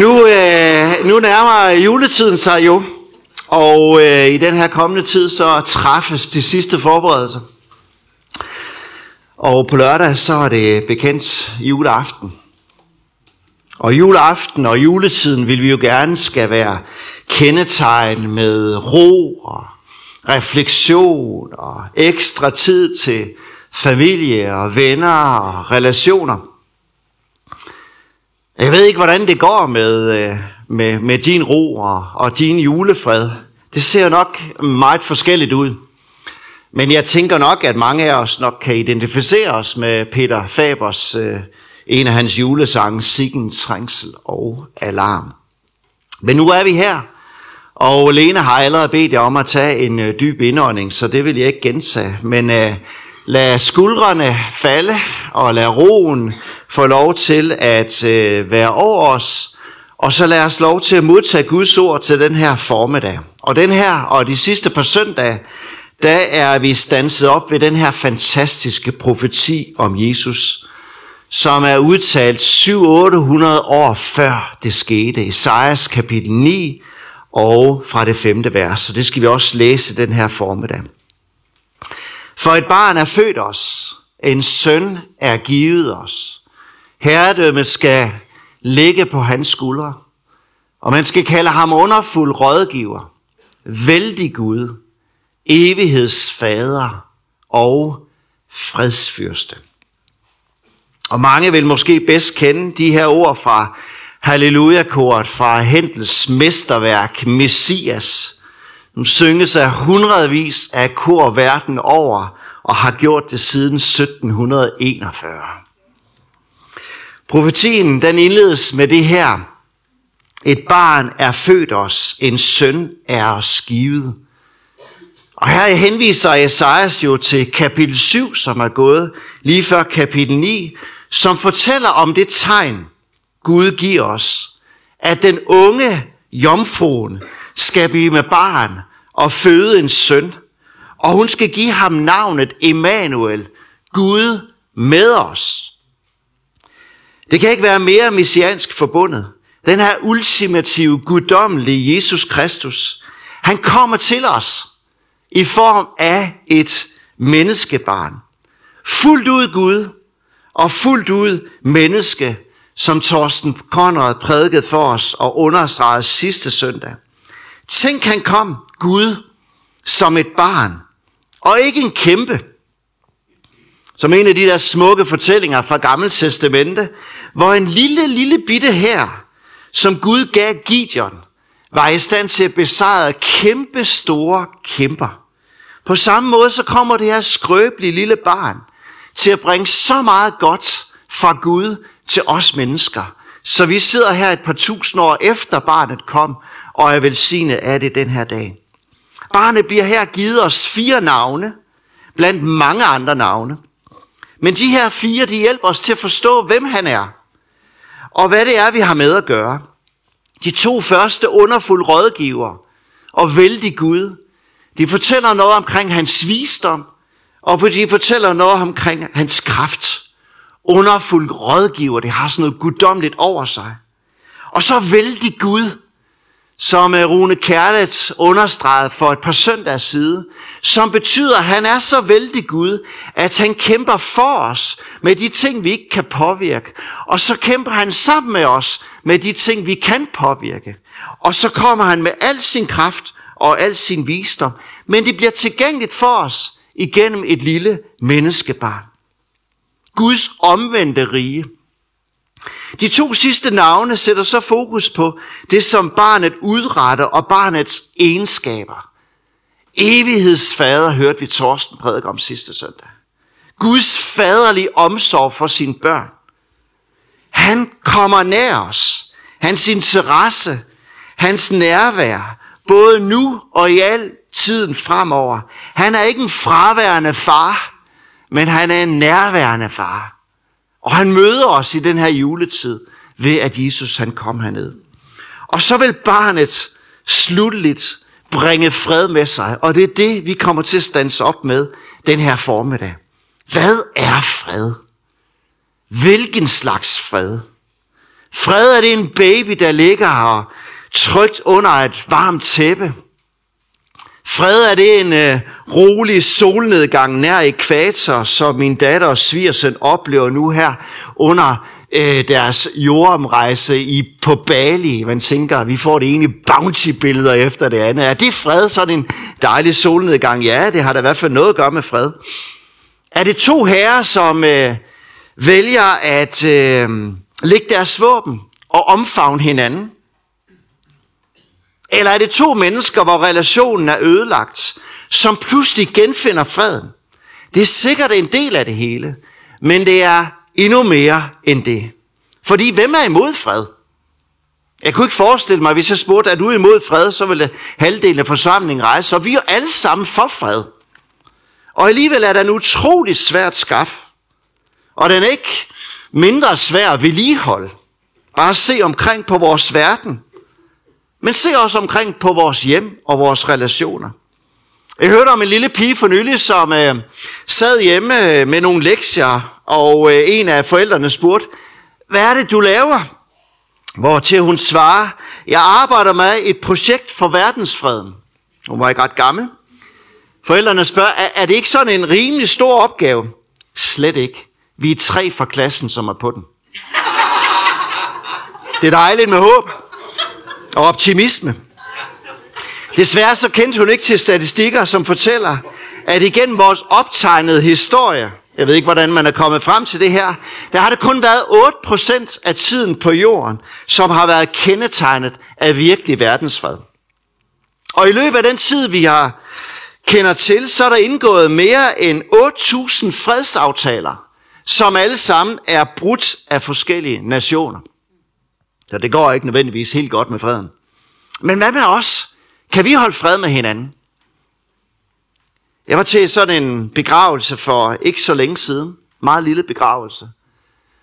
Nu, øh, nu nærmer juletiden sig jo, og øh, i den her kommende tid så træffes de sidste forberedelser. Og på lørdag så er det bekendt juleaften. Og juleaften og juletiden vil vi jo gerne skal være kendetegn med ro og refleksion og ekstra tid til familie og venner og relationer. Jeg ved ikke, hvordan det går med, øh, med, med din ro og, og din julefred. Det ser nok meget forskelligt ud. Men jeg tænker nok, at mange af os nok kan identificere os med Peter Fabers, øh, en af hans julesange, Siggen, Trængsel og Alarm. Men nu er vi her, og Lene har allerede bedt jer om at tage en øh, dyb indånding, så det vil jeg ikke gentage. Men øh, lad skuldrene falde, og lad roen få lov til at øh, være over os, og så lad os lov til at modtage Guds ord til den her formiddag. Og den her og de sidste par søndage, der er vi stanset op ved den her fantastiske profeti om Jesus, som er udtalt 700-800 år før det skete. Esajas kapitel 9 og fra det femte vers. Så det skal vi også læse den her formiddag. For et barn er født os, en søn er givet os. Herredømmet skal ligge på hans skuldre, og man skal kalde ham underfuld rådgiver, vældig Gud, evighedsfader og fredsfyrste. Og mange vil måske bedst kende de her ord fra Halleluja-koret fra Hendels mesterværk Messias, som synges af hundredvis af kor verden over og har gjort det siden 1741. Profetien den indledes med det her. Et barn er født os, en søn er os givet. Og her henviser Esajas jo til kapitel 7, som er gået lige før kapitel 9, som fortæller om det tegn, Gud giver os, at den unge jomfruen skal blive med barn og føde en søn, og hun skal give ham navnet Emmanuel, Gud med os. Det kan ikke være mere messiansk forbundet. Den her ultimative, guddommelige Jesus Kristus, han kommer til os i form af et menneskebarn. Fuldt ud Gud og fuldt ud menneske, som Torsten Conrad prædikede for os og understregede sidste søndag. Tænk, han kom, Gud, som et barn, og ikke en kæmpe. Som en af de der smukke fortællinger fra Gamle Testamente, hvor en lille, lille bitte her, som Gud gav Gideon, var i stand til at besejre kæmpe store kæmper. På samme måde så kommer det her skrøbelige lille barn til at bringe så meget godt fra Gud til os mennesker. Så vi sidder her et par tusind år efter barnet kom, og er velsignet af det den her dag. Barnet bliver her givet os fire navne, blandt mange andre navne. Men de her fire, de hjælper os til at forstå, hvem han er, og hvad det er, vi har med at gøre. De to første underfulde rådgiver og vældig Gud, de fortæller noget omkring hans visdom, og de fortæller noget omkring hans kraft. Underfuld rådgiver, det har sådan noget guddommeligt over sig. Og så vældig Gud, som øh, Rune Kærlets understregede for et par søndags side, som betyder, at han er så vældig Gud, at han kæmper for os med de ting, vi ikke kan påvirke. Og så kæmper han sammen med os med de ting, vi kan påvirke. Og så kommer han med al sin kraft og al sin visdom. Men det bliver tilgængeligt for os igennem et lille menneskebarn. Guds omvendte rige. De to sidste navne sætter så fokus på det, som barnet udretter og barnets egenskaber. Evighedsfader hørte vi Torsten prædike om sidste søndag. Guds faderlige omsorg for sine børn. Han kommer nær os. Hans interesse, hans nærvær, både nu og i al tiden fremover. Han er ikke en fraværende far, men han er en nærværende far. Og han møder os i den her juletid ved, at Jesus han kom herned. Og så vil barnet slutteligt bringe fred med sig. Og det er det, vi kommer til at stands op med den her formiddag. Hvad er fred? Hvilken slags fred? Fred er det en baby, der ligger her trygt under et varmt tæppe. Fred er det en øh, rolig solnedgang nær ekvator, som min datter og svigersøn oplever nu her under øh, deres jordomrejse i, på Bali. Man tænker, vi får det ene bounty-billeder efter det andet. Er det fred, sådan en dejlig solnedgang? Ja, det har da i hvert fald noget at gøre med fred. Er det to herrer, som øh, vælger at øh, lægge deres våben og omfavne hinanden? Eller er det to mennesker, hvor relationen er ødelagt, som pludselig genfinder freden? Det er sikkert en del af det hele, men det er endnu mere end det. Fordi hvem er imod fred? Jeg kunne ikke forestille mig, hvis jeg spurgte, er du imod fred, så ville halvdelen af forsamlingen rejse, og vi er alle sammen for fred. Og alligevel er den utrolig svært skaf. Og den er ikke mindre svær at vedligeholde. Bare se omkring på vores verden. Men se også omkring på vores hjem og vores relationer. Jeg hørte om en lille pige for nylig, som øh, sad hjemme øh, med nogle lektier, og øh, en af forældrene spurgte, hvad er det, du laver? Hvor til hun svarer, jeg arbejder med et projekt for verdensfreden. Hun var ikke ret gammel. Forældrene spørger, er, er det ikke sådan en rimelig stor opgave? Slet ikke. Vi er tre fra klassen, som er på den. Det er dejligt med håb og optimisme. Desværre så kendte hun ikke til statistikker, som fortæller, at igennem vores optegnede historie, jeg ved ikke, hvordan man er kommet frem til det her, der har det kun været 8% af tiden på jorden, som har været kendetegnet af virkelig verdensfred. Og i løbet af den tid, vi har kender til, så er der indgået mere end 8.000 fredsaftaler, som alle sammen er brudt af forskellige nationer. Så det går ikke nødvendigvis helt godt med freden. Men hvad med os? Kan vi holde fred med hinanden? Jeg var til sådan en begravelse for ikke så længe siden. Meget lille begravelse.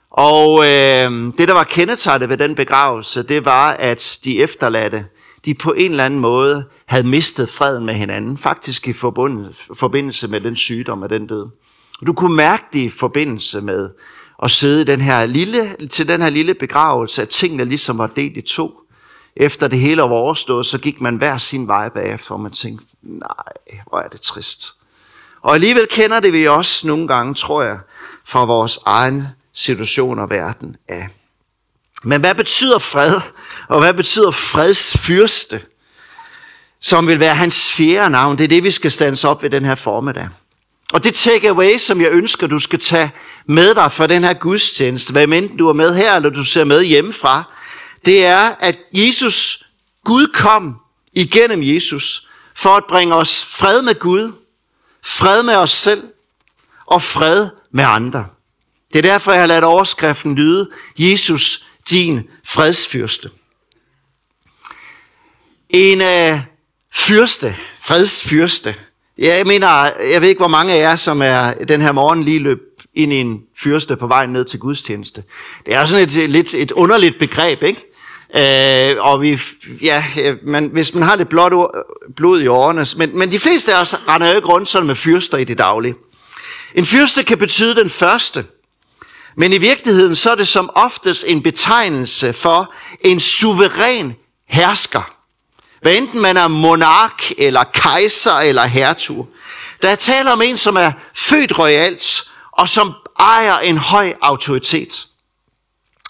Og øh, det, der var kendetegnet ved den begravelse, det var, at de efterladte, de på en eller anden måde havde mistet freden med hinanden. Faktisk i forbindelse med den sygdom og den død. Du kunne mærke det i forbindelse med at sidde i den her lille, til den her lille begravelse, at tingene ligesom var delt i to. Efter det hele var overstået, så gik man hver sin vej bagefter, og man tænkte, nej, hvor er det trist. Og alligevel kender det vi også nogle gange, tror jeg, fra vores egen situation og verden af. Men hvad betyder fred? Og hvad betyder fredsfyrste? Som vil være hans fjerde navn. Det er det, vi skal stands op ved den her formiddag. Og det takeaway, som jeg ønsker, du skal tage med dig fra den her gudstjeneste, hvad enten du er med her, eller du ser med hjemmefra, det er, at Jesus, Gud kom igennem Jesus, for at bringe os fred med Gud, fred med os selv og fred med andre. Det er derfor, jeg har ladet overskriften lyde, Jesus, din fredsfyrste. En øh, fyrste, fredsfyrste, Ja, jeg mener, jeg ved ikke, hvor mange af jer, som er den her morgen lige løb ind i en fyrste på vej ned til gudstjeneste. Det er sådan et, lidt et underligt begreb, ikke? Øh, og vi, ja, man, hvis man har lidt blot blod i årene, men, men de fleste af os render jo ikke rundt sådan med fyrster i det daglige. En fyrste kan betyde den første, men i virkeligheden så er det som oftest en betegnelse for en suveræn hersker. Hvad enten man er monark, eller kejser, eller hertug. Der er tale om en, som er født royalt, og som ejer en høj autoritet.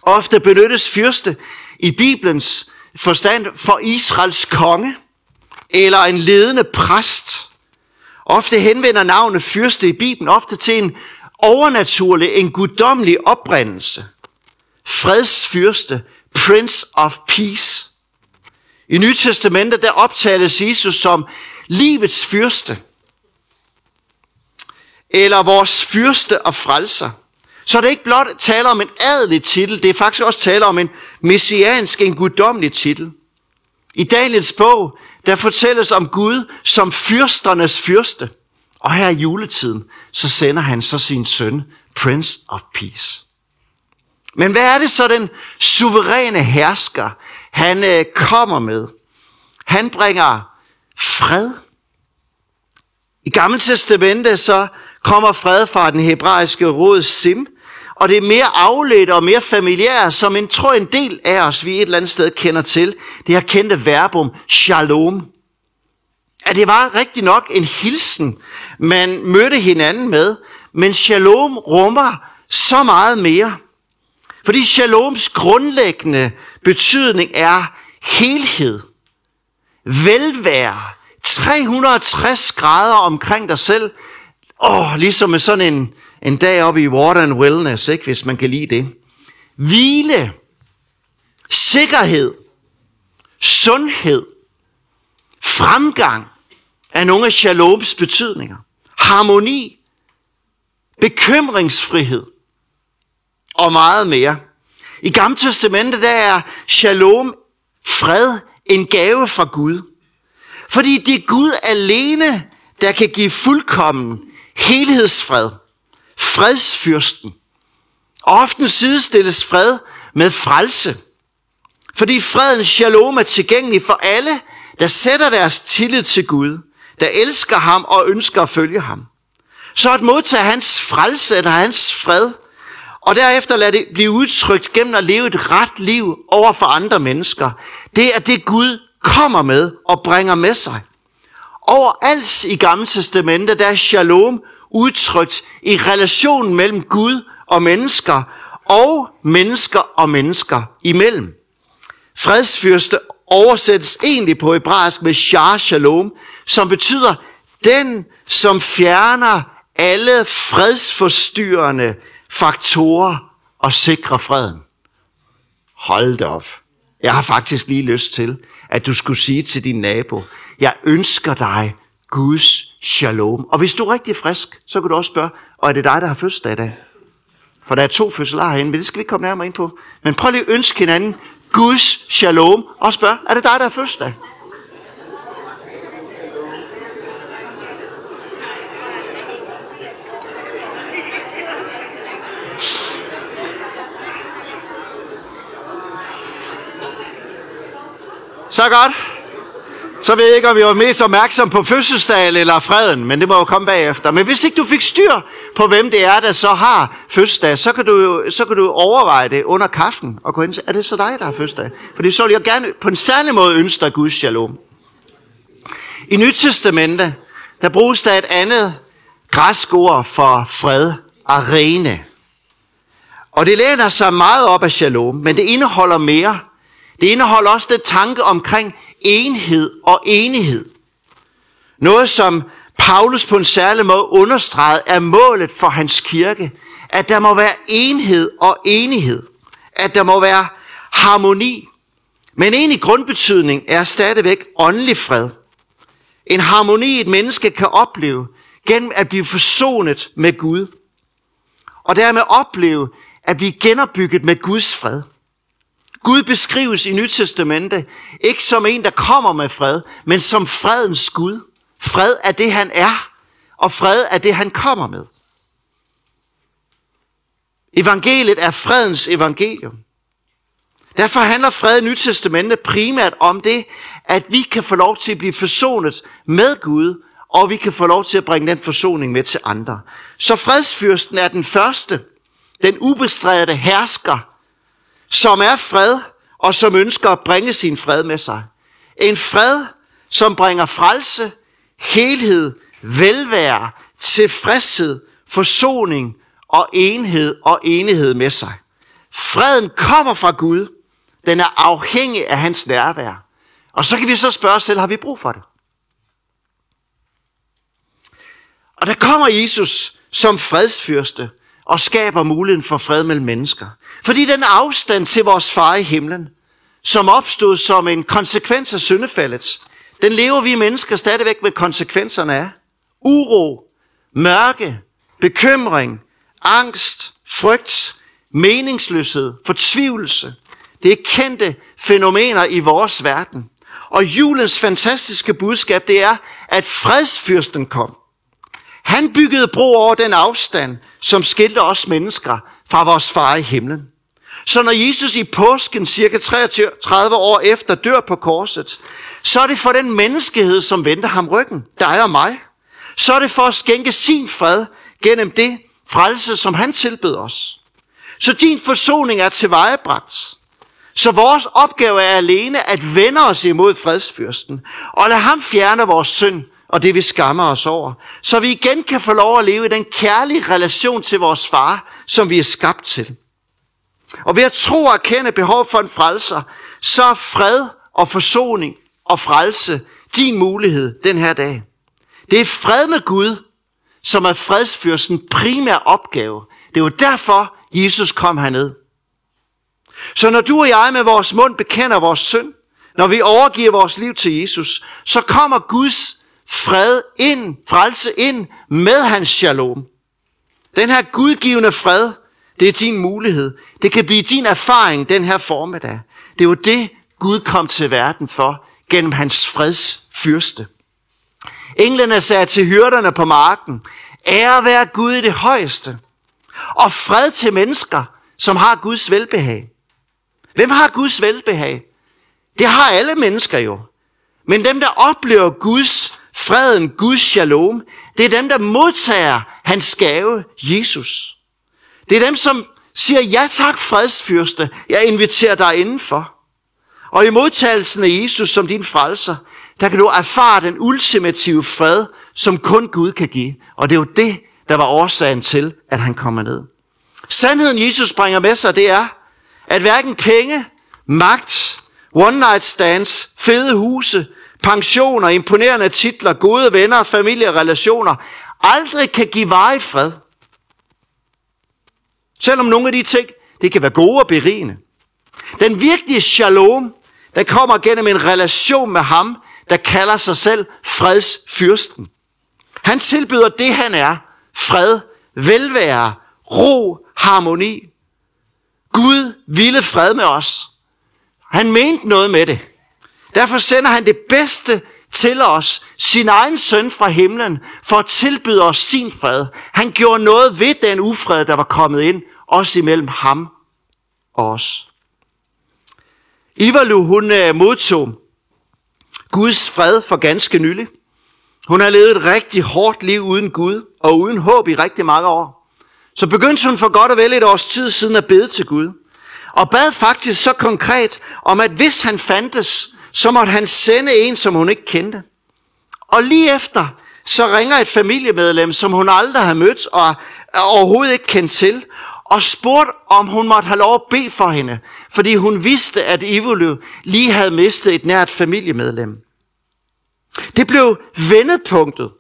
Ofte benyttes fyrste i Bibelens forstand for Israels konge, eller en ledende præst. Ofte henvender navnet fyrste i Bibelen ofte til en overnaturlig, en guddommelig oprindelse. Fredsfyrste, Prince of Peace. I Nye Testamentet der optales Jesus som livets fyrste. Eller vores fyrste og frelser. Så det er ikke blot taler om en adelig titel, det er faktisk også taler om en messiansk, en guddommelig titel. I Daniels bog, der fortælles om Gud som fyrsternes fyrste. Og her i juletiden, så sender han så sin søn, Prince of Peace. Men hvad er det så den suveræne hersker, han øh, kommer med? Han bringer fred. I Gamle Testamente så kommer fred fra den hebraiske råd Sim, og det er mere afledt og mere familiært, som en, tror en del af os, vi et eller andet sted kender til, det her kendte verbum shalom. At det var rigtig nok en hilsen, man mødte hinanden med, men shalom rummer så meget mere. Fordi shaloms grundlæggende betydning er helhed, velvære, 360 grader omkring dig selv. Åh, oh, ligesom med sådan en, en dag oppe i Water and Wellness, ikke, hvis man kan lide det. Hvile, sikkerhed, sundhed, fremgang er nogle af shaloms betydninger. Harmoni, bekymringsfrihed og meget mere. I Gamle Testamentet der er shalom, fred, en gave fra Gud. Fordi det er Gud alene, der kan give fuldkommen helhedsfred. Fredsfyrsten. Og ofte sidestilles fred med frelse. Fordi fredens shalom er tilgængelig for alle, der sætter deres tillid til Gud, der elsker ham og ønsker at følge ham. Så at modtage hans frelse eller hans fred, og derefter lade det blive udtrykt gennem at leve et ret liv over for andre mennesker, det er det Gud kommer med og bringer med sig. Overalt i Gamle Testamentet, der er shalom udtrykt i relationen mellem Gud og mennesker, og mennesker og mennesker imellem. Fredsfyrste oversættes egentlig på hebraisk med Shah shalom, som betyder den, som fjerner alle fredsforstyrrende faktorer og sikrer freden. Hold da op. Jeg har faktisk lige lyst til, at du skulle sige til din nabo, jeg ønsker dig Guds shalom. Og hvis du er rigtig frisk, så kan du også spørge, og er det dig, der har fødselsdag i dag? For der er to fødselar herinde, men det skal vi komme nærmere ind på. Men prøv lige at ønske hinanden Guds shalom, og spørg, er det dig, der har fødselsdag? Så godt. Så ved jeg ikke, om vi var mest opmærksom på fødselsdagen eller freden, men det må jo komme bagefter. Men hvis ikke du fik styr på, hvem det er, der så har fødselsdag, så kan du jo så kan du overveje det under kaffen og gå ind til, er det så dig, der har fødselsdag? Fordi så vil jeg gerne på en særlig måde ønske dig Guds shalom. I Nyt Testamente, der bruges der et andet græsk ord for fred, arene. Og det læner sig meget op af shalom, men det indeholder mere. Det indeholder også den tanke omkring enhed og enighed. Noget som Paulus på en særlig måde understreget er målet for hans kirke. At der må være enhed og enighed. At der må være harmoni. Men en i grundbetydning er stadigvæk åndelig fred. En harmoni et menneske kan opleve gennem at blive forsonet med Gud. Og dermed opleve at blive genopbygget med Guds fred. Gud beskrives i Nyt Testamente ikke som en, der kommer med fred, men som fredens Gud. Fred er det, han er, og fred er det, han kommer med. Evangeliet er fredens evangelium. Derfor handler fred i Nyt Testamente primært om det, at vi kan få lov til at blive forsonet med Gud, og vi kan få lov til at bringe den forsoning med til andre. Så fredsfyrsten er den første, den ubestrædte hersker, som er fred, og som ønsker at bringe sin fred med sig. En fred, som bringer frelse, helhed, velvære, tilfredshed, forsoning og enhed og enighed med sig. Freden kommer fra Gud. Den er afhængig af hans nærvær. Og så kan vi så spørge os selv, har vi brug for det? Og der kommer Jesus som fredsfyrste og skaber muligheden for fred mellem mennesker. Fordi den afstand til vores far i himlen, som opstod som en konsekvens af syndefaldet, den lever vi mennesker stadigvæk med konsekvenserne af. Uro, mørke, bekymring, angst, frygt, meningsløshed, fortvivlelse. Det er kendte fænomener i vores verden. Og julens fantastiske budskab, det er, at fredsfyrsten kom. Han byggede bro over den afstand, som skilte os mennesker fra vores far i himlen. Så når Jesus i påsken, cirka 33 år efter, dør på korset, så er det for den menneskehed, som venter ham ryggen, dig og mig. Så er det for at skænke sin fred gennem det frelse, som han tilbød os. Så din forsoning er tilvejebragt. Så vores opgave er alene at vende os imod fredsfyrsten, og lade ham fjerne vores synd og det vi skammer os over, så vi igen kan få lov at leve i den kærlige relation til vores far, som vi er skabt til. Og ved at tro og erkende behov for en frelser, så er fred og forsoning og frelse din mulighed den her dag. Det er fred med Gud, som er fredsfyrsten primære opgave. Det er derfor, Jesus kom herned. Så når du og jeg med vores mund bekender vores synd, når vi overgiver vores liv til Jesus, så kommer Guds fred ind, frelse ind med hans shalom. Den her gudgivende fred, det er din mulighed. Det kan blive din erfaring den her formiddag. Det er jo det, Gud kom til verden for, gennem hans freds fyrste. Englene sagde til hyrderne på marken, ære være Gud i det højeste, og fred til mennesker, som har Guds velbehag. Hvem har Guds velbehag? Det har alle mennesker jo. Men dem, der oplever Guds freden, Guds shalom, det er dem, der modtager hans gave, Jesus. Det er dem, som siger, ja tak fredsfyrste, jeg inviterer dig indenfor. Og i modtagelsen af Jesus som din frelser, der kan du erfare den ultimative fred, som kun Gud kan give. Og det er jo det, der var årsagen til, at han kommer ned. Sandheden, Jesus bringer med sig, det er, at hverken penge, magt, one night stands, fede huse, pensioner, imponerende titler, gode venner, familierelationer aldrig kan give varig fred. Selvom nogle af de ting, det kan være gode og berigende. Den virkelige shalom, der kommer gennem en relation med ham, der kalder sig selv fredsfyrsten. Han tilbyder det, han er. Fred, velvære, ro, harmoni. Gud ville fred med os. Han mente noget med det. Derfor sender han det bedste til os, sin egen søn fra himlen, for at tilbyde os sin fred. Han gjorde noget ved den ufred, der var kommet ind, også imellem ham og os. Ivalu, hun øh, modtog Guds fred for ganske nylig. Hun har levet et rigtig hårdt liv uden Gud og uden håb i rigtig mange år. Så begyndte hun for godt og vel et års tid siden at bede til Gud. Og bad faktisk så konkret om, at hvis han fandtes, så måtte han sende en, som hun ikke kendte. Og lige efter, så ringer et familiemedlem, som hun aldrig har mødt og overhovedet ikke kendt til, og spurgte, om hun måtte have lov at bede for hende, fordi hun vidste, at Ivolu lige havde mistet et nært familiemedlem. Det blev vendepunktet.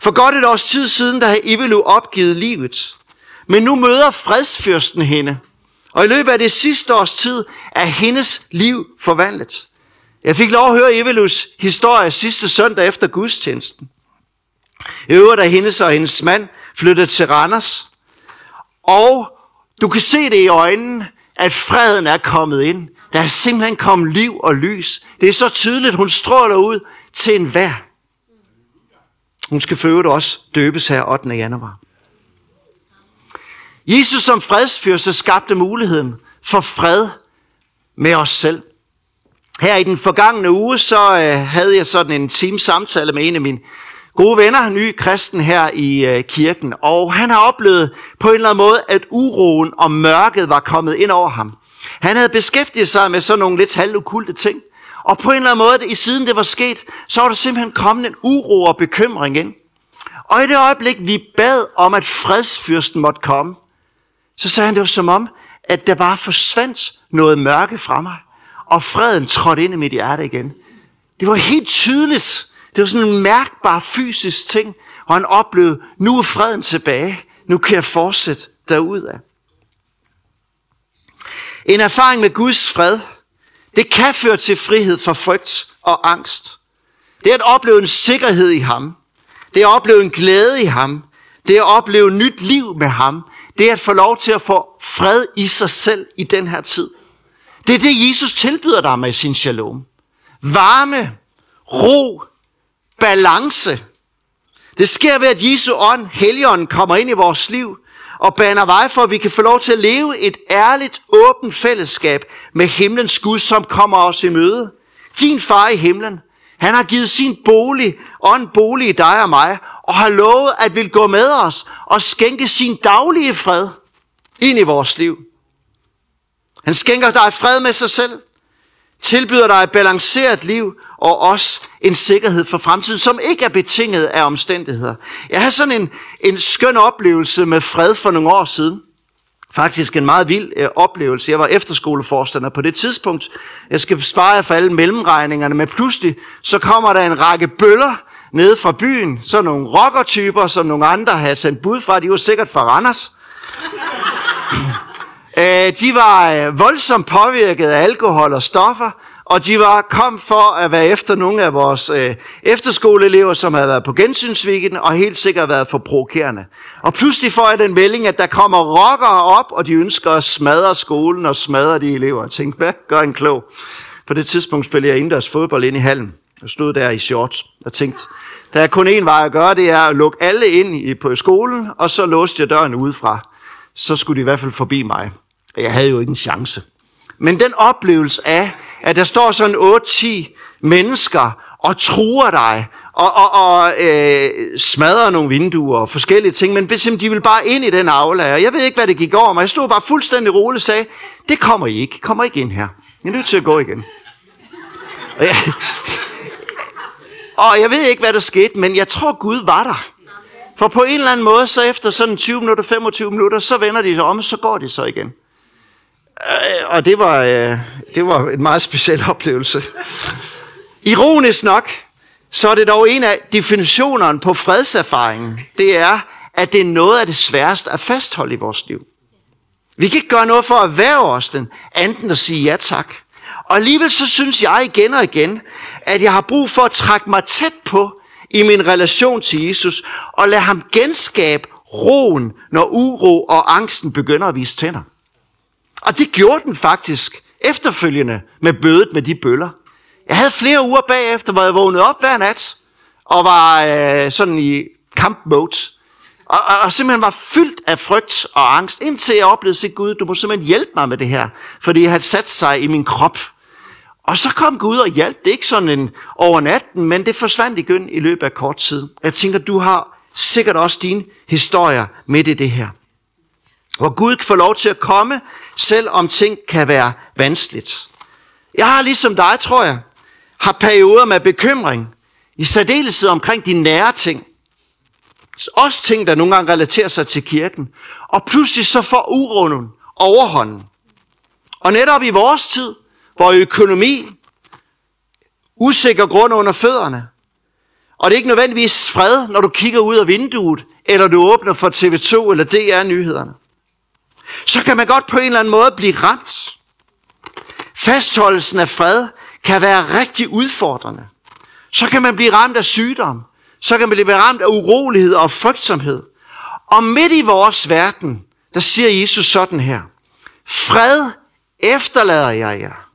For godt et års tid siden, der havde Ivolu opgivet livet. Men nu møder fredsfyrsten hende. Og i løbet af det sidste års tid er hendes liv forvandlet. Jeg fik lov at høre Evelus historie sidste søndag efter gudstjenesten. I øvrigt er hendes og hendes mand flyttet til Randers. Og du kan se det i øjnene, at freden er kommet ind. Der er simpelthen kommet liv og lys. Det er så tydeligt, hun stråler ud til enhver. Hun skal føde også døbes her 8. januar. Jesus som fredsfyrste skabte muligheden for fred med os selv. Her i den forgangne uge, så øh, havde jeg sådan en times samtale med en af mine gode venner, ny kristen her i øh, kirken. Og han har oplevet på en eller anden måde, at uroen og mørket var kommet ind over ham. Han havde beskæftiget sig med sådan nogle lidt halvukulte ting. Og på en eller anden måde, i siden det var sket, så var der simpelthen kommet en uro og bekymring ind. Og i det øjeblik, vi bad om, at fredsfyrsten måtte komme, så sagde han, det var som om, at der bare forsvandt noget mørke fra mig og freden trådte ind i mit hjerte igen. Det var helt tydeligt. Det var sådan en mærkbar fysisk ting, og han oplevede, nu er freden tilbage. Nu kan jeg fortsætte derudad. En erfaring med Guds fred, det kan føre til frihed fra frygt og angst. Det er at opleve en sikkerhed i ham. Det er at opleve en glæde i ham. Det er at opleve nyt liv med ham. Det er at få lov til at få fred i sig selv i den her tid. Det er det, Jesus tilbyder dig med sin shalom. Varme, ro, balance. Det sker ved, at Jesu ånd, Helligånden, kommer ind i vores liv og baner vej for, at vi kan få lov til at leve et ærligt, åbent fællesskab med himlens Gud, som kommer os i møde. Din far i himlen, han har givet sin bolig og en bolig i dig og mig, og har lovet at vil gå med os og skænke sin daglige fred. ind i vores liv. Han skænker dig fred med sig selv, tilbyder dig et balanceret liv og også en sikkerhed for fremtiden, som ikke er betinget af omstændigheder. Jeg havde sådan en, en skøn oplevelse med fred for nogle år siden. Faktisk en meget vild øh, oplevelse. Jeg var efterskoleforstander på det tidspunkt. Jeg skal spare jer for alle mellemregningerne, men pludselig så kommer der en række bøller nede fra byen. Så nogle rockertyper, som nogle andre havde sendt bud fra. De var sikkert fra Randers. Øh, de var øh, voldsomt påvirket af alkohol og stoffer, og de var kom for at være efter nogle af vores øh, efterskoleelever, som havde været på gensynsvikken og helt sikkert været for provokerende. Og pludselig får jeg den melding, at der kommer rockere op, og de ønsker at smadre skolen og smadre de elever. Jeg tænkte, hvad gør en klog? På det tidspunkt spillede jeg indendørs fodbold ind i hallen. Jeg stod der i shorts og tænkte, der er kun én vej at gøre, det er at lukke alle ind i, på skolen, og så låste jeg døren udefra. Så skulle de i hvert fald forbi mig. Jeg havde jo ikke en chance. Men den oplevelse af, at der står sådan 8-10 mennesker og truer dig, og, og, og øh, smadrer nogle vinduer og forskellige ting, men de vil bare ind i den aula, og jeg ved ikke, hvad det gik over mig. Jeg stod bare fuldstændig roligt og sagde, det kommer I ikke, kommer ikke ind her. Jeg er nødt til at gå igen. Og jeg, og jeg ved ikke, hvad der skete, men jeg tror, Gud var der. For på en eller anden måde, så efter sådan 20 minutter, 25 minutter, så vender de sig om, og så går de så igen. Øh, og det var, øh, det var en meget speciel oplevelse. Ironisk nok, så er det dog en af definitionerne på fredserfaringen. Det er, at det er noget af det sværeste at fastholde i vores liv. Vi kan ikke gøre noget for at være os den, anden at sige ja tak. Og alligevel så synes jeg igen og igen, at jeg har brug for at trække mig tæt på i min relation til Jesus, og lad ham genskabe roen, når uro og angsten begynder at vise tænder. Og det gjorde den faktisk efterfølgende med bødet med de bøller. Jeg havde flere uger bagefter, hvor jeg vågnede op hver nat og var øh, sådan i kampmode. Og, og, og simpelthen var fyldt af frygt og angst, indtil jeg oplevede sig, Gud, du må simpelthen hjælpe mig med det her, fordi jeg havde sat sig i min krop. Og så kom Gud og hjalp. Det er ikke sådan en over natten, men det forsvandt igen i løbet af kort tid. Jeg tænker, du har sikkert også dine historier med i det her. Hvor Gud kan få lov til at komme, selvom ting kan være vanskeligt. Jeg har ligesom dig, tror jeg, har perioder med bekymring, i særdeleshed omkring de nære ting. Også ting, der nogle gange relaterer sig til kirken. Og pludselig så får uroen overhånden. Og netop i vores tid, hvor økonomi, usikker grund under fødderne, og det er ikke nødvendigvis fred, når du kigger ud af vinduet, eller du åbner for TV2 eller DR-nyhederne så kan man godt på en eller anden måde blive ramt. Fastholdelsen af fred kan være rigtig udfordrende. Så kan man blive ramt af sygdom. Så kan man blive ramt af urolighed og frygtsomhed. Og midt i vores verden, der siger Jesus sådan her. Fred efterlader jeg jer.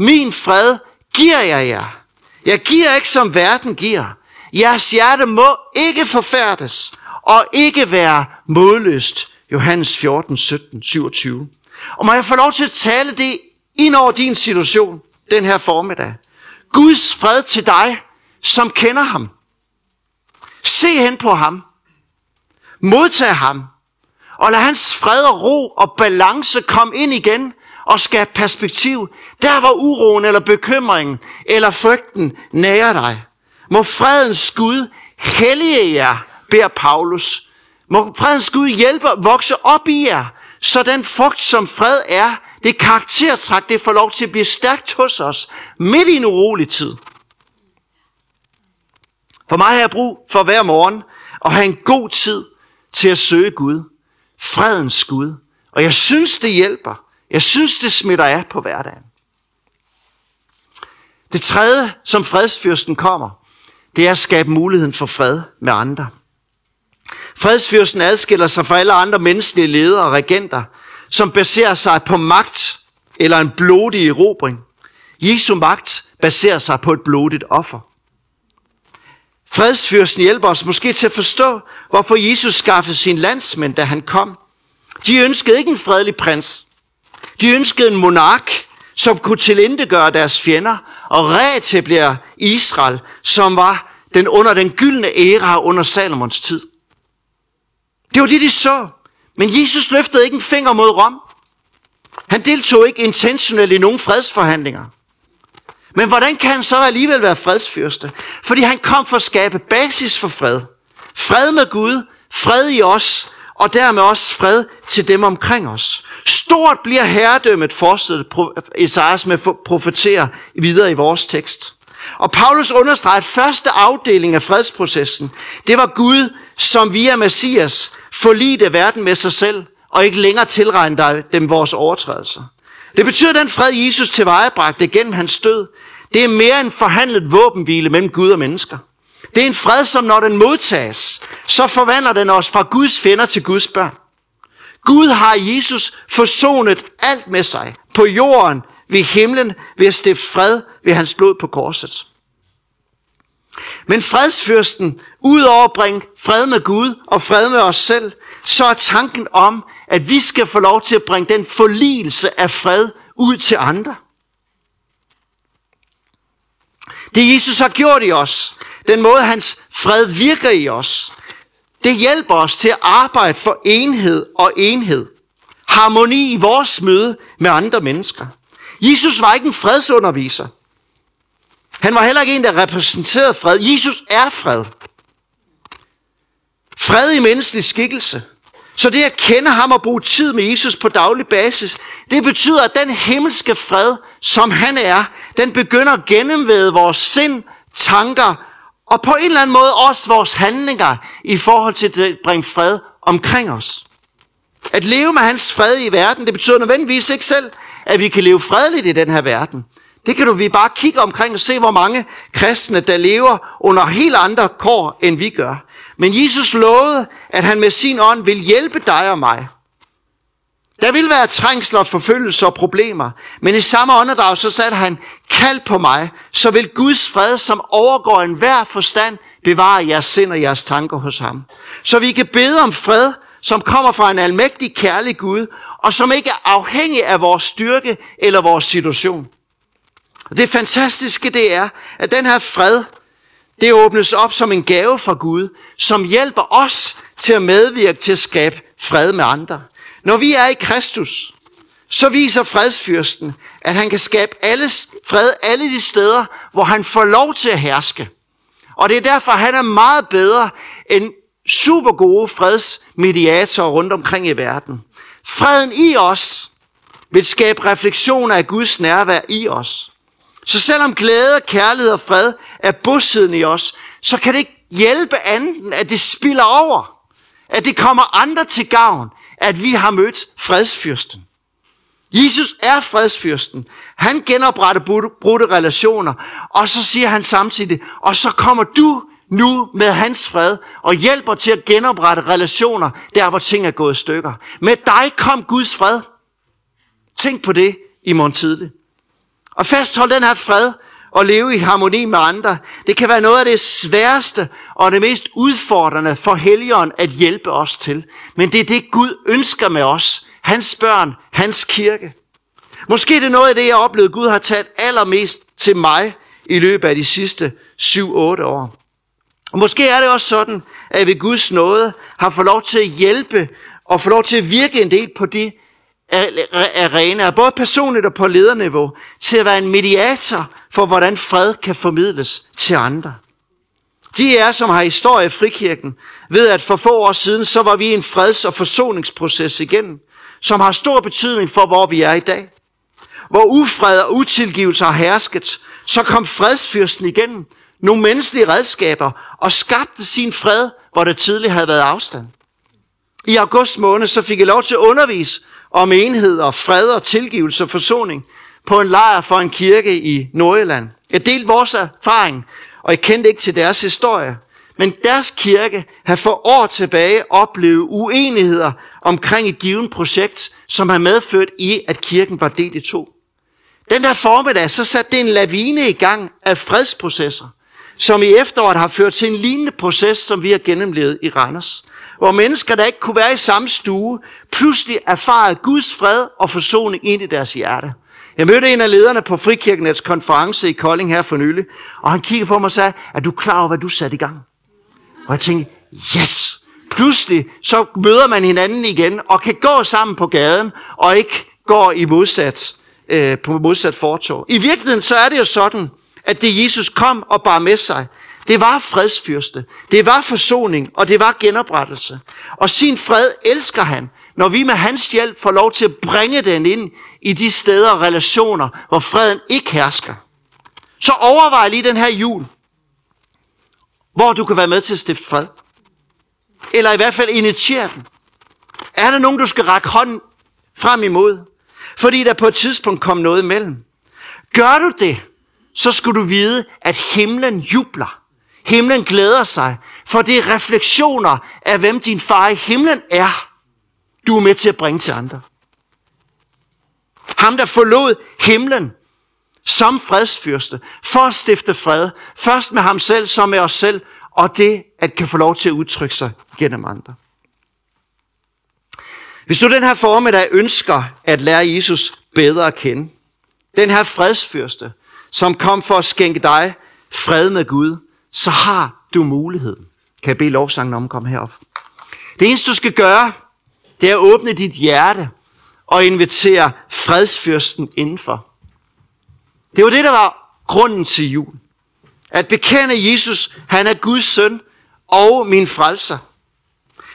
Min fred giver jeg jer. Jeg giver ikke som verden giver. Jeres hjerte må ikke forfærdes og ikke være modløst Johannes 14, 17, 27. Og må jeg få lov til at tale det ind over din situation den her formiddag. Guds fred til dig, som kender ham. Se hen på ham. Modtag ham. Og lad hans fred og ro og balance komme ind igen og skabe perspektiv. Der hvor uroen eller bekymringen eller frygten nærer dig. Må fredens Gud hellige jer, beder Paulus må fredens Gud hjælpe at vokse op i jer, så den frugt, som fred er, det karaktertræk, det får lov til at blive stærkt hos os, midt i en urolig tid. For mig har jeg brug for hver morgen at have en god tid til at søge Gud. Fredens Gud. Og jeg synes, det hjælper. Jeg synes, det smitter af på hverdagen. Det tredje, som fredsfyrsten kommer, det er at skabe muligheden for fred med andre. Fredsfyrsten adskiller sig fra alle andre menneskelige ledere og regenter, som baserer sig på magt eller en blodig erobring. Jesu magt baserer sig på et blodigt offer. Fredsfyrsten hjælper os måske til at forstå, hvorfor Jesus skaffede sin landsmænd, da han kom. De ønskede ikke en fredelig prins. De ønskede en monark, som kunne tilindegøre deres fjender og reetablere Israel, som var den under den gyldne æra under Salomons tid. Det var det, de så. Men Jesus løftede ikke en finger mod Rom. Han deltog ikke intentionelt i nogen fredsforhandlinger. Men hvordan kan han så alligevel være fredsfyrste? Fordi han kom for at skabe basis for fred. Fred med Gud, fred i os, og dermed også fred til dem omkring os. Stort bliver herredømmet, fortsætter Esajas med profeterer videre i vores tekst. Og Paulus understreger, at første afdeling af fredsprocessen, det var Gud, som via Messias forlidte verden med sig selv, og ikke længere tilregne dem vores overtrædelser. Det betyder, at den fred, Jesus tilvejebragte gennem hans død, det er mere en forhandlet våbenhvile mellem Gud og mennesker. Det er en fred, som når den modtages, så forvandler den os fra Guds fjender til Guds børn. Gud har Jesus forsonet alt med sig på jorden, ved himlen, ved at stifte fred ved hans blod på korset. Men fredsfyrsten, udover at bringe fred med Gud og fred med os selv, så er tanken om, at vi skal få lov til at bringe den forligelse af fred ud til andre. Det Jesus har gjort i os, den måde hans fred virker i os, det hjælper os til at arbejde for enhed og enhed. Harmoni i vores møde med andre mennesker. Jesus var ikke en fredsunderviser. Han var heller ikke en, der repræsenterede fred. Jesus er fred. Fred i menneskelig skikkelse. Så det at kende ham og bruge tid med Jesus på daglig basis, det betyder, at den himmelske fred, som han er, den begynder at gennemvæde vores sind, tanker og på en eller anden måde også vores handlinger i forhold til at bringe fred omkring os. At leve med hans fred i verden, det betyder nødvendigvis ikke selv, at vi kan leve fredeligt i den her verden. Det kan du vi bare kigge omkring og se, hvor mange kristne, der lever under helt andre kår, end vi gør. Men Jesus lovede, at han med sin ånd vil hjælpe dig og mig. Der vil være trængsler, forfølgelse og problemer, men i samme åndedrag så satte han, kald på mig, så vil Guds fred, som overgår enhver forstand, bevare jeres sind og jeres tanker hos ham. Så vi kan bede om fred, som kommer fra en almægtig kærlig Gud, og som ikke er afhængig af vores styrke eller vores situation. Det fantastiske det er, at den her fred, det åbnes op som en gave fra Gud, som hjælper os til at medvirke til at skabe fred med andre. Når vi er i Kristus, så viser fredsfyrsten, at han kan skabe alle, fred alle de steder, hvor han får lov til at herske. Og det er derfor, han er meget bedre end super gode fredsmediatorer rundt omkring i verden. Freden i os vil skabe refleksioner af Guds nærvær i os. Så selvom glæde, kærlighed og fred er bosiddende i os, så kan det ikke hjælpe anden, at det spiller over. At det kommer andre til gavn, at vi har mødt fredsfyrsten. Jesus er fredsfyrsten. Han genopretter brudte relationer, og så siger han samtidig, og så kommer du nu med hans fred og hjælper til at genoprette relationer, der hvor ting er gået i stykker. Med dig kom Guds fred. Tænk på det i morgen tidlig. Og fasthold den her fred og leve i harmoni med andre, det kan være noget af det sværeste og det mest udfordrende for helgeren at hjælpe os til. Men det er det, Gud ønsker med os. Hans børn, hans kirke. Måske er det noget af det, jeg oplevede, Gud har taget allermest til mig i løbet af de sidste 7-8 år. Og måske er det også sådan, at ved Guds nåde har fået lov til at hjælpe og få lov til at virke en del på de arenaer, både personligt og på lederniveau, til at være en mediator for, hvordan fred kan formidles til andre. De er, som har historie i frikirken, ved at for få år siden, så var vi i en freds- og forsoningsproces igen, som har stor betydning for, hvor vi er i dag. Hvor ufred og utilgivelse har hersket, så kom fredsfyrsten igennem, nogle menneskelige redskaber og skabte sin fred, hvor der tidligere havde været afstand. I august måned så fik jeg lov til at undervise om enhed og fred og tilgivelse og forsoning på en lejr for en kirke i Nordjylland. Jeg delte vores erfaring, og jeg kendte ikke til deres historie. Men deres kirke har for år tilbage oplevet uenigheder omkring et givet projekt, som har medført i, at kirken var delt i to. Den der formiddag, så satte det en lavine i gang af fredsprocesser som i efteråret har ført til en lignende proces, som vi har gennemlevet i Randers. Hvor mennesker, der ikke kunne være i samme stue, pludselig erfarede Guds fred og forsoning ind i deres hjerte. Jeg mødte en af lederne på Frikirkenets konference i Kolding her for nylig, og han kiggede på mig og sagde, er du klar over, hvad du satte i gang? Og jeg tænkte, yes! pludselig så møder man hinanden igen og kan gå sammen på gaden og ikke går i modsat, øh, på modsat fortov. I virkeligheden så er det jo sådan, at det Jesus kom og bar med sig, det var fredsfyrste, det var forsoning, og det var genoprettelse. Og sin fred elsker han, når vi med hans hjælp får lov til at bringe den ind i de steder og relationer, hvor freden ikke hersker. Så overvej lige den her jul, hvor du kan være med til at stifte fred. Eller i hvert fald initiere den. Er der nogen, du skal række hånden frem imod? Fordi der på et tidspunkt kom noget imellem. Gør du det, så skulle du vide, at himlen jubler. Himlen glæder sig, for det er refleksioner af, hvem din far i himlen er, du er med til at bringe til andre. Ham, der forlod himlen som fredsfyrste, for at stifte fred, først med ham selv, som med os selv, og det at kan få lov til at udtrykke sig gennem andre. Hvis du den her formiddag ønsker at lære Jesus bedre at kende, den her fredsfyrste, som kom for at skænke dig fred med Gud, så har du muligheden. Kan jeg bede lovsangen om at komme herop? Det eneste du skal gøre, det er at åbne dit hjerte og invitere fredsfyrsten indenfor. Det var det, der var grunden til jul. At bekende Jesus, han er Guds søn og min frelser.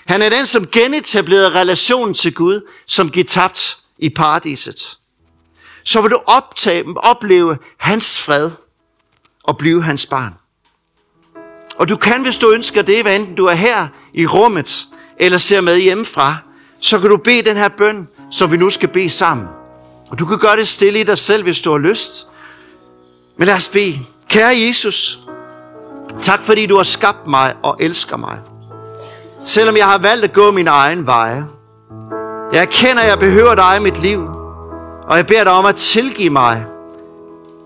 Han er den, som genetablerede relationen til Gud, som gik tabt i paradiset. Så vil du optage, opleve hans fred og blive hans barn. Og du kan, hvis du ønsker det, hvad enten du er her i rummet, eller ser med hjemmefra, så kan du bede den her bøn, som vi nu skal bede sammen. Og du kan gøre det stille i dig selv, hvis du har lyst. Men lad os bede. Kære Jesus, tak fordi du har skabt mig og elsker mig. Selvom jeg har valgt at gå min egen veje. Jeg erkender, at jeg behøver dig i mit liv. Og jeg beder dig om at tilgive mig.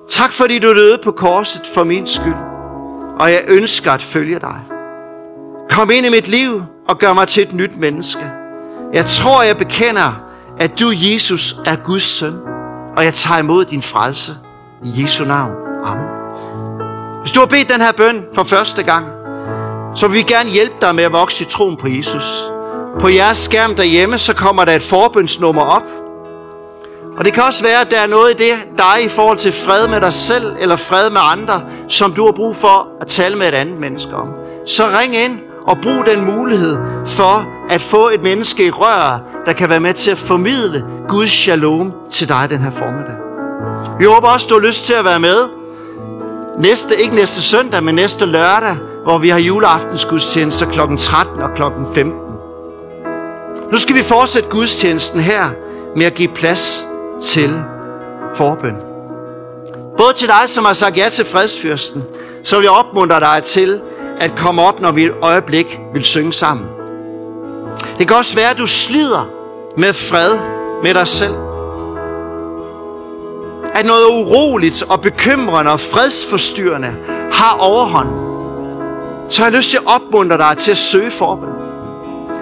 Tak fordi du døde på korset for min skyld. Og jeg ønsker at følge dig. Kom ind i mit liv og gør mig til et nyt menneske. Jeg tror, jeg bekender, at du, Jesus, er Guds søn. Og jeg tager imod din frelse. I Jesu navn. Amen. Hvis du har bedt den her bøn for første gang, så vil vi gerne hjælpe dig med at vokse i troen på Jesus. På jeres skærm derhjemme, så kommer der et forbønsnummer op. Og det kan også være, at der er noget i det, dig i forhold til fred med dig selv, eller fred med andre, som du har brug for at tale med et andet menneske om. Så ring ind og brug den mulighed for at få et menneske i rør, der kan være med til at formidle Guds shalom til dig den her formiddag. Vi håber også, du har lyst til at være med næste, ikke næste søndag, men næste lørdag, hvor vi har juleaftensgudstjenester kl. 13 og kl. 15. Nu skal vi fortsætte gudstjenesten her med at give plads til forbøn. Både til dig, som har sagt ja til fredsfyrsten, så vil jeg opmuntre dig til at komme op, når vi et øjeblik vil synge sammen. Det kan også være, at du slider med fred med dig selv. At noget uroligt og bekymrende og fredsforstyrrende har overhånd. Så har jeg lyst til at opmuntre dig til at søge forbøn.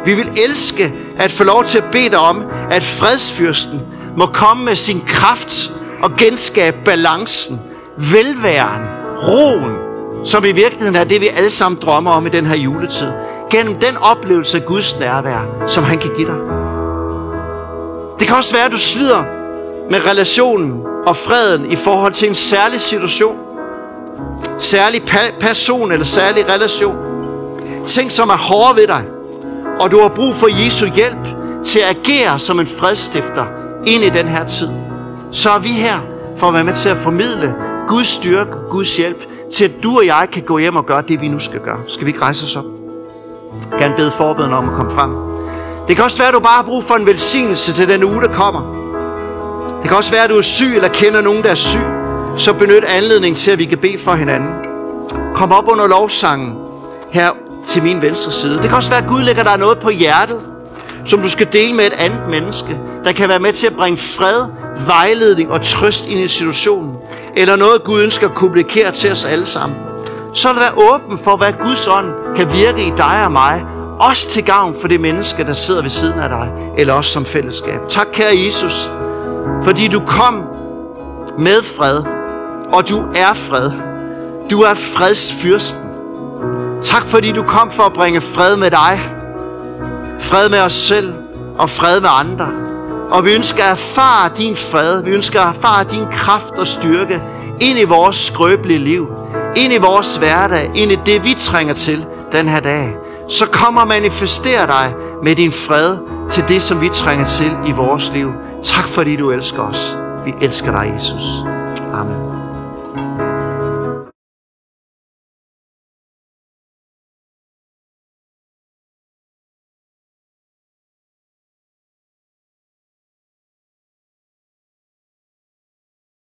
Vi vil elske at få lov til at bede dig om, at fredsfyrsten må komme med sin kraft og genskabe balancen, velværen, roen, som i virkeligheden er det, vi alle sammen drømmer om i den her juletid. Gennem den oplevelse af Guds nærvær, som han kan give dig. Det kan også være, at du slider med relationen og freden i forhold til en særlig situation. Særlig person eller særlig relation. Ting, som er hårde ved dig. Og du har brug for Jesu hjælp til at agere som en fredstifter ind i den her tid. Så er vi her for at være med til at formidle Guds styrke, Guds hjælp til at du og jeg kan gå hjem og gøre det, vi nu skal gøre. Skal vi ikke rejse os op? Jeg kan bede forbeden om at komme frem. Det kan også være, at du bare har brug for en velsignelse til den uge, der kommer. Det kan også være, at du er syg eller kender nogen, der er syg. Så benyt anledning til, at vi kan bede for hinanden. Kom op under lovsangen her til min venstre side. Det kan også være, at Gud lægger dig noget på hjertet, som du skal dele med et andet menneske, der kan være med til at bringe fred, vejledning og trøst ind i situationen eller noget Gud ønsker kommunikeret til os alle sammen, så er være åben for, hvad Guds ånd kan virke i dig og mig, også til gavn for det menneske, der sidder ved siden af dig, eller også som fællesskab. Tak, kære Jesus, fordi du kom med fred, og du er fred. Du er fredsfyrsten. Tak, fordi du kom for at bringe fred med dig. Fred med os selv og fred med andre. Og vi ønsker at erfare din fred. Vi ønsker at erfare din kraft og styrke ind i vores skrøbelige liv. Ind i vores hverdag. Ind i det, vi trænger til den her dag. Så kom og manifester dig med din fred til det, som vi trænger til i vores liv. Tak fordi du elsker os. Vi elsker dig, Jesus. Amen.